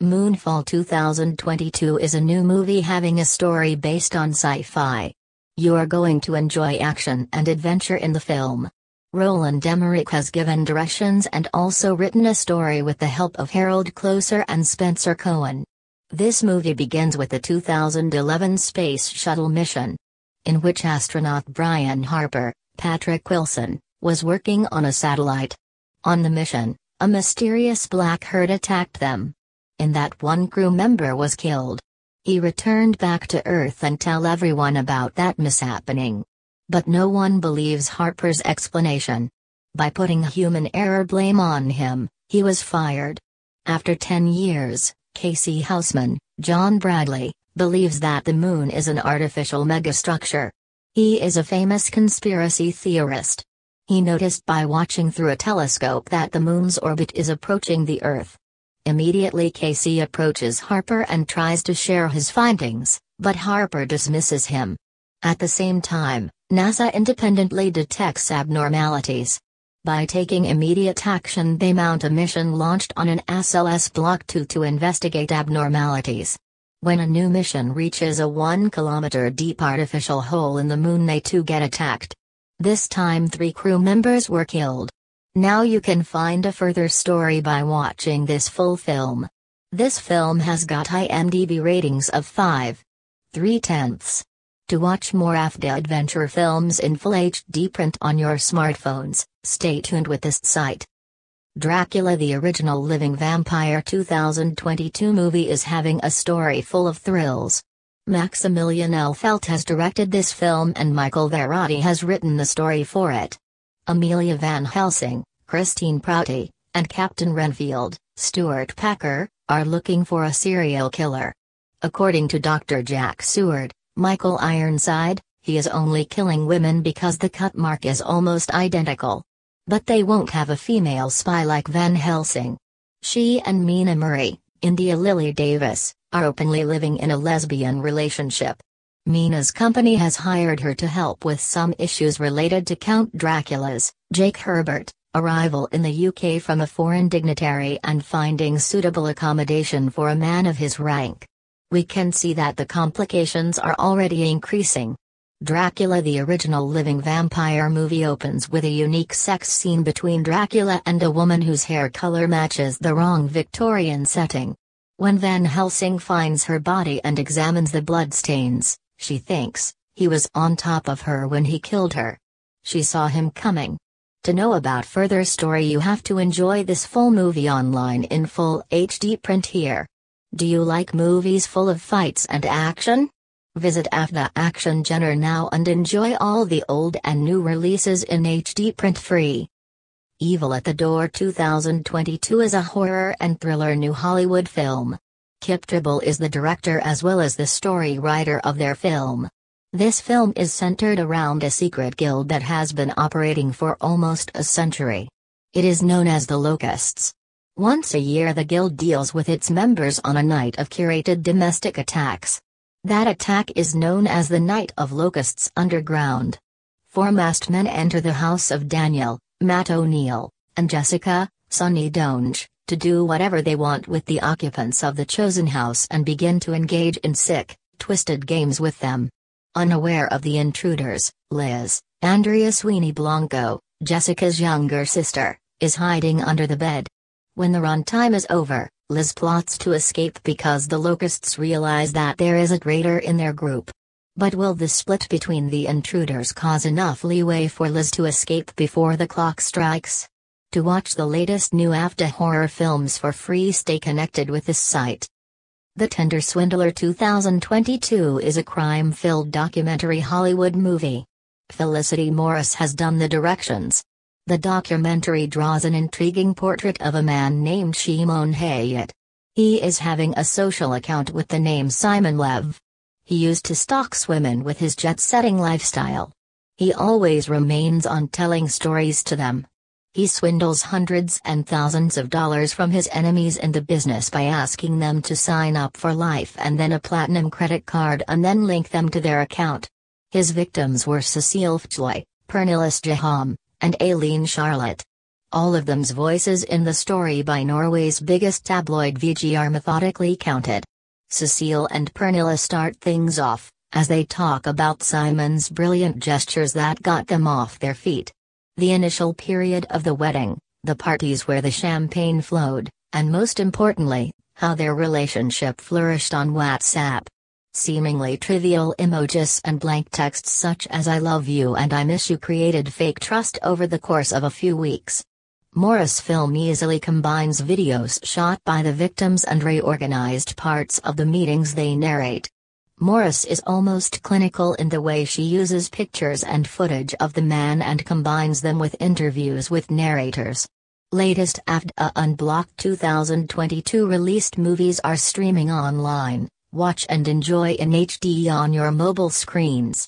Moonfall 2022 is a new movie having a story based on sci fi. You are going to enjoy action and adventure in the film. Roland Emmerich has given directions and also written a story with the help of Harald Kloser and Spencer Cohen. This movie begins with the 2011 Space Shuttle mission, in which astronaut Brian Harper, Patrick Wilson, was working on a satellite. On the mission, a mysterious black herd attacked them. In that one crew member was killed. He returned back to Earth and tell everyone about that mishappening. But no one believes Harper's explanation. By putting human error blame on him, he was fired. After 10 years, Casey Houseman, John Bradley, believes that the moon is an artificial megastructure. He is a famous conspiracy theorist. He noticed by watching through a telescope that the moon's orbit is approaching the Earth. Immediately Casey approaches Harper and tries to share his findings, but Harper dismisses him. At the same time, NASA independently detects abnormalities. By taking immediate action they mount a mission launched on an SLS Block 2 to investigate abnormalities. When a new mission reaches a 1 kilometer deep artificial hole in the moon they too get attacked. This time three crew members were killed. Now you can find a further story by watching this full film. This film has got IMDb ratings of 5. 3 tenths. To watch more Afdah adventure films in full HD print on your smartphones, stay tuned with this site. Dracula the Original Living Vampire 2022 movie is having a story full of thrills. Maximilian Elfeldt has directed this film and Michael Varrati has written the story for it. Amelia Van Helsing, Christine Prouty, and Captain Renfield, Stuart Packer, are looking for a serial killer. According to Dr. Jack Seward, Michael Ironside, he is only killing women because the cut mark is almost identical. But they won't have a female spy like Van Helsing. She and Mina Murray, India Lily Davis, are openly living in a lesbian relationship. Mina's company has hired her to help with some issues related to Count Dracula's, Jake Herbert, arrival in the UK from a foreign dignitary and finding suitable accommodation for a man of his rank we can see that the complications are already increasing. Dracula the original living vampire movie opens with a unique sex scene between Dracula and a woman whose hair color matches the wrong Victorian setting. When Van Helsing finds her body and examines the bloodstains, she thinks, he was on top of her when he killed her. She saw him coming. To know about further story you have to enjoy this full movie online in full HD print here. Do you like movies full of fights and action? Visit Afdah Action Genre now and enjoy all the old and new releases in HD print free. Evil at the Door 2022 is a horror and thriller new Hollywood film. Kip Tribble is the director as well as the story writer of their film. This film is centered around a secret guild that has been operating for almost a century. It is known as the Locusts. Once a year the guild deals with its members on a night of curated domestic attacks. That attack is known as the Night of Locusts Underground. Four masked men enter the house of Daniel, Matt O'Neill, and Jessica, Sonny Donge, to do whatever they want with the occupants of the chosen house and begin to engage in sick, twisted games with them. Unaware of the intruders, Liz, Andrea Sweeney Blanco, Jessica's younger sister, is hiding under the bed. When the runtime is over, Liz plots to escape because the Locusts realize that there is a traitor in their group. But will the split between the intruders cause enough leeway for Liz to escape before the clock strikes? To watch the latest new Afdah horror films for free, stay connected with this site. The Tinder Swindler 2022 is a crime filled documentary Hollywood movie. Felicity Morris has done the directions. The documentary draws an intriguing portrait of a man named Shimon Hayut. He is having a social account with the name Simon Lev. He used to stalk women with his jet-setting lifestyle. He always remains on telling stories to them. He swindles hundreds and thousands of dollars from his enemies in the business by asking them to sign up for life and then a platinum credit card and then link them to their account. His victims were Cecile Fjoy, Pernilla Sjöholm, and Ayleen Charlotte. all of them's voices in the story by Norway's biggest tabloid VG are methodically counted. Cecile and Pernilla start things off, as they talk about Simon's brilliant gestures that got them off their feet. The initial period of the wedding, the parties where the champagne flowed, and most importantly, how their relationship flourished on WhatsApp. Seemingly trivial emojis and blank texts such as I love you and I miss you created fake trust over the course of a few weeks. Morris Film easily combines videos shot by the victims and reorganized parts of the meetings they narrate. Morris is almost clinical in the way she uses pictures and footage of the man and combines them with interviews with narrators. Latest Afdah uh, Unblocked 2022 released movies are streaming online. Watch and enjoy in HD on your mobile screens.